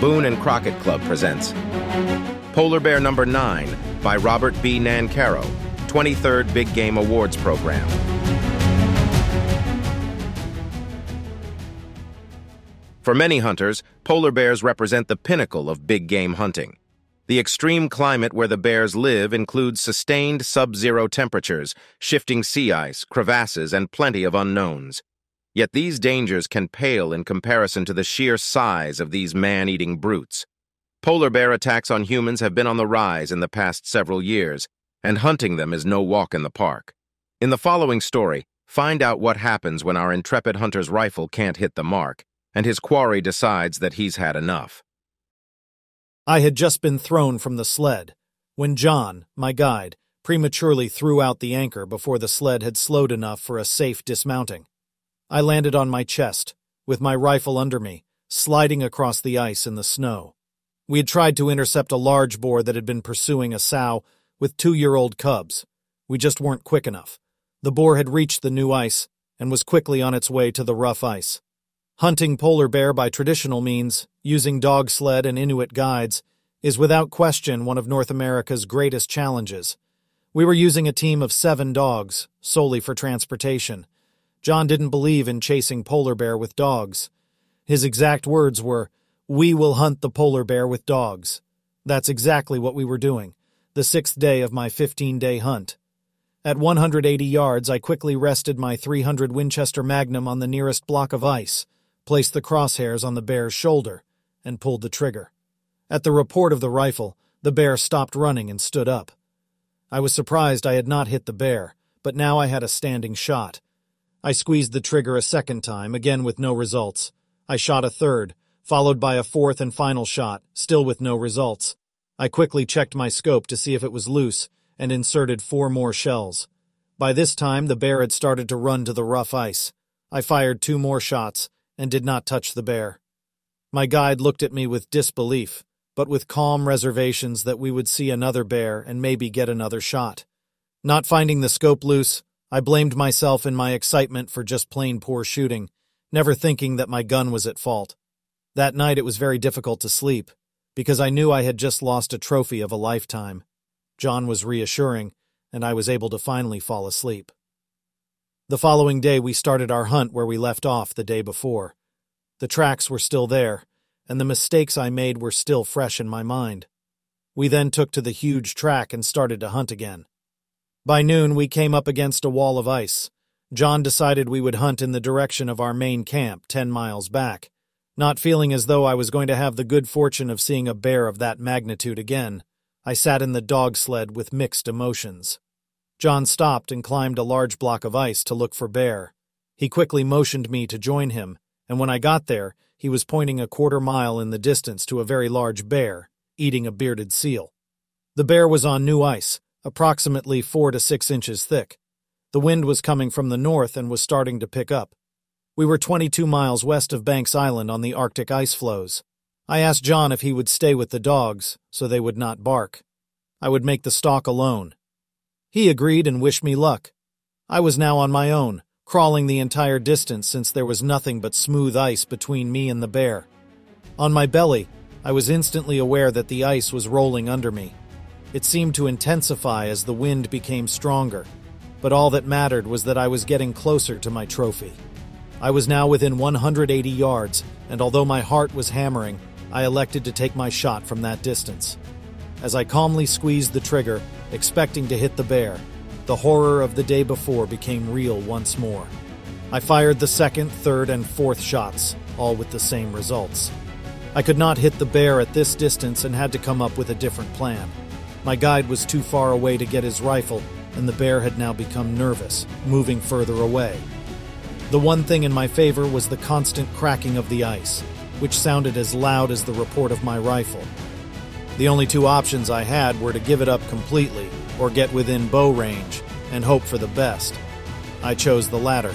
Boone and Crockett Club presents Polar Bear Number 9 by Robert B. Nancarrow, 23rd Big Game Awards Program. For many hunters, polar bears represent the pinnacle of big game hunting. The extreme climate where the bears live includes sustained sub-zero temperatures, shifting sea ice, crevasses, and plenty of unknowns. Yet these dangers can pale in comparison to the sheer size of these man-eating brutes. Polar bear attacks on humans have been on the rise in the past several years, and hunting them is no walk in the park. In the following story, find out what happens when our intrepid hunter's rifle can't hit the mark, and his quarry decides that he's had enough. I had just been thrown from the sled, when John, my guide, prematurely threw out the anchor before the sled had slowed enough for a safe dismounting. I landed on my chest, with my rifle under me, sliding across the ice in the snow. We had tried to intercept a large boar that had been pursuing a sow with two-year-old cubs. We just weren't quick enough. The boar had reached the new ice and was quickly on its way to the rough ice. Hunting polar bear by traditional means, using dog sled and Inuit guides, is without question one of North America's greatest challenges. We were using a team of seven dogs, solely for transportation, John didn't believe in chasing polar bear with dogs. His exact words were, We will hunt the polar bear with dogs. That's exactly what we were doing, the sixth day of my 15 day hunt. At 180 yards, I quickly rested my 300 Winchester Magnum on the nearest block of ice, placed the crosshairs on the bear's shoulder, and pulled the trigger. At the report of the rifle, the bear stopped running and stood up. I was surprised I had not hit the bear, but now I had a standing shot. I squeezed the trigger a second time, again with no results. I shot a third, followed by a fourth and final shot, still with no results. I quickly checked my scope to see if it was loose, and inserted four more shells. By this time, the bear had started to run to the rough ice. I fired two more shots, and did not touch the bear. My guide looked at me with disbelief, but with calm reservations that we would see another bear and maybe get another shot. Not finding the scope loose, I blamed myself in my excitement for just plain poor shooting, never thinking that my gun was at fault. That night it was very difficult to sleep, because I knew I had just lost a trophy of a lifetime. John was reassuring, and I was able to finally fall asleep. The following day we started our hunt where we left off the day before. The tracks were still there, and the mistakes I made were still fresh in my mind. We then took to the huge track and started to hunt again. By noon, we came up against a wall of ice. John decided we would hunt in the direction of our main camp, 10 miles back. Not feeling as though I was going to have the good fortune of seeing a bear of that magnitude again, I sat in the dog sled with mixed emotions. John stopped and climbed a large block of ice to look for bear. He quickly motioned me to join him, and when I got there, he was pointing a quarter mile in the distance to a very large bear, eating a bearded seal. The bear was on new ice, approximately four to six inches thick. The wind was coming from the north and was starting to pick up. We were 22 miles west of Banks Island on the Arctic ice floes. I asked John if he would stay with the dogs, so they would not bark. I would make the stalk alone. He agreed and wished me luck. I was now on my own, crawling the entire distance since there was nothing but smooth ice between me and the bear. On my belly, I was instantly aware that the ice was rolling under me. It seemed to intensify as the wind became stronger, but all that mattered was that I was getting closer to my trophy. I was now within 180 yards, and although my heart was hammering, I elected to take my shot from that distance. As I calmly squeezed the trigger, expecting to hit the bear, the horror of the day before became real once more. I fired the second, third, and fourth shots, all with the same results. I could not hit the bear at this distance and had to come up with a different plan. My guide was too far away to get his rifle, and the bear had now become nervous, moving further away. The one thing in my favor was the constant cracking of the ice, which sounded as loud as the report of my rifle. The only two options I had were to give it up completely or get within bow range and hope for the best. I chose the latter.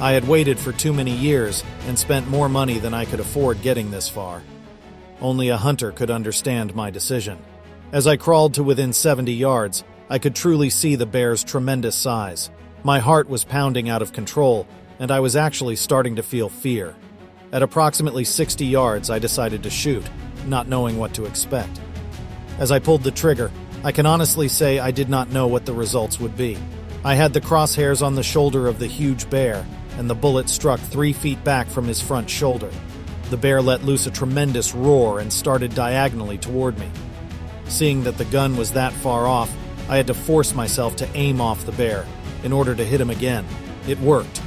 I had waited for too many years and spent more money than I could afford getting this far. Only a hunter could understand my decision. As I crawled to within 70 yards, I could truly see the bear's tremendous size. My heart was pounding out of control, and I was actually starting to feel fear. At approximately 60 yards, I decided to shoot, not knowing what to expect. As I pulled the trigger, I can honestly say I did not know what the results would be. I had the crosshairs on the shoulder of the huge bear, and the bullet struck three feet back from his front shoulder. The bear let loose a tremendous roar and started diagonally toward me. Seeing that the gun was that far off, I had to force myself to aim off the bear in order to hit him again. It worked.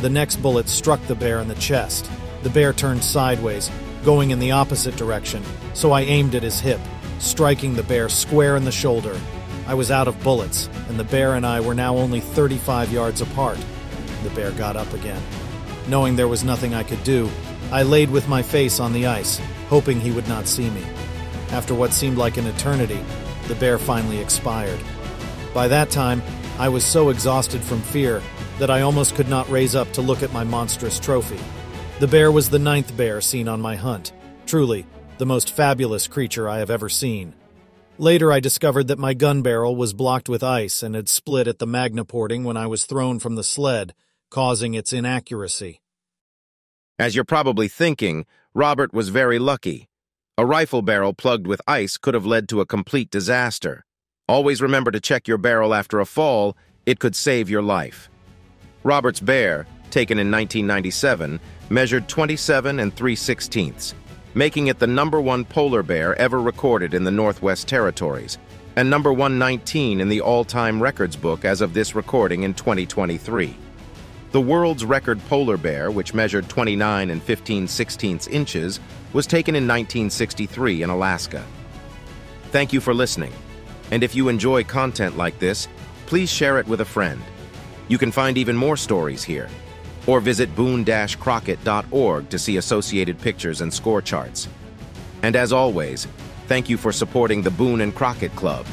The next bullet struck the bear in the chest. The bear turned sideways, going in the opposite direction, so I aimed at his hip, striking the bear square in the shoulder. I was out of bullets, and the bear and I were now only 35 yards apart. The bear got up again. Knowing there was nothing I could do, I laid with my face on the ice, hoping he would not see me. After what seemed like an eternity, the bear finally expired. By that time, I was so exhausted from fear that I almost could not raise up to look at my monstrous trophy. The bear was the ninth bear seen on my hunt. Truly, the most fabulous creature I have ever seen. Later, I discovered that my gun barrel was blocked with ice and had split at the magna porting when I was thrown from the sled, causing its inaccuracy. As you're probably thinking, Robert was very lucky. A rifle barrel plugged with ice could have led to a complete disaster. Always remember to check your barrel after a fall, it could save your life. Robert's bear, taken in 1997, measured 27 and 3 sixteenths, making it the number one polar bear ever recorded in the Northwest Territories, and number 119 in the all-time records book as of this recording in 2023. The world's record polar bear, which measured 29 and 15 sixteenths inches, was taken in 1963 in Alaska. Thank you for listening, and if you enjoy content like this, please share it with a friend. You can find even more stories here, or visit boone-crockett.org to see associated pictures and score charts. And as always, thank you for supporting the Boone and Crockett Club.